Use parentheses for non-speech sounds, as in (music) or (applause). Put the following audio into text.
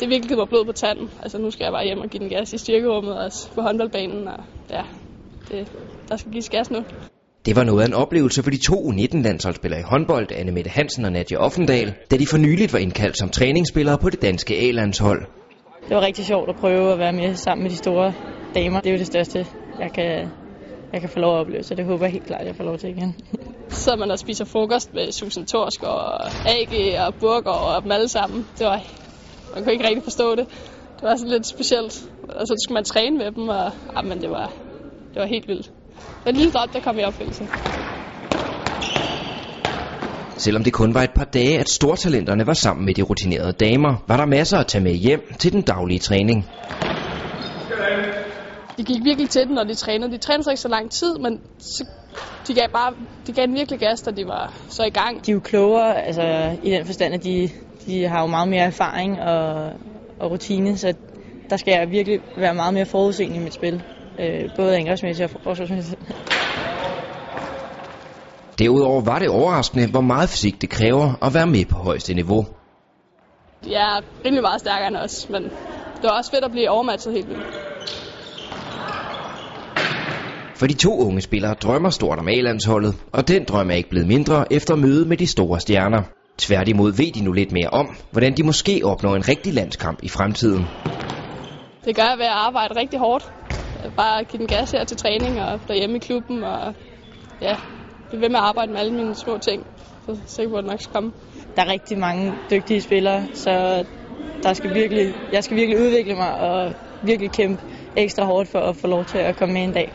Det er virkelig givet mig blod på tanden. Altså nu skal jeg bare hjem og give den gas i styrkerummet og også på håndboldbanen. Og ja, det, der skal gives gas nu. Det var noget af en oplevelse for de to U19-landsholdsspillere i håndbold, Anne Mette Hansen og Nadia Offendal, da de for nyligt var indkaldt som træningsspillere på det danske A-landshold. Det var rigtig sjovt at prøve at være med sammen med de store damer. Det er jo det største, jeg kan, jeg kan få lov at opleve, så det håber jeg helt klart, at jeg får lov til igen. (laughs) Så man og spiser frokost med Susan Torsk og AG og Burger og dem alle sammen. Det var, man kunne ikke rigtig forstå det. Det var sådan lidt specielt. Og så skulle man træne med dem, og ah, jamen, det, var, det var helt vildt. Men lige en lille der kom i opfyldelse. Selvom det kun var et par dage, at stortalenterne var sammen med de rutinerede damer, var der masser at tage med hjem til den daglige træning. De gik virkelig til den, når de trænede. De trænede så ikke så lang tid, men så de gav, bare, de gav en virkelig gas, da de var så i gang. De er jo klogere altså, i den forstand, at de, de har jo meget mere erfaring og, og rutine, så der skal jeg virkelig være meget mere forudseende i mit spil. Øh, både angrebsmæssigt og forsvarsmæssigt. Derudover var det overraskende, hvor meget fysik det kræver at være med på højeste niveau. De er rimelig meget stærkere end os, men det var også fedt at blive overmatchet helt vildt. For de to unge spillere drømmer stort om A-landsholdet, og den drøm er ikke blevet mindre efter mødet med de store stjerner. Tværtimod ved de nu lidt mere om, hvordan de måske opnår en rigtig landskamp i fremtiden. Det gør jeg ved at arbejde rigtig hårdt. Bare give den gas her til træning og derhjemme i klubben, og ja, blive ved med at arbejde med alle mine små ting. Så er jeg sikker på, at det nok skal komme. Der er rigtig mange dygtige spillere, så der skal virkelig, jeg skal virkelig udvikle mig og virkelig kæmpe ekstra hårdt for at få lov til at komme med en dag.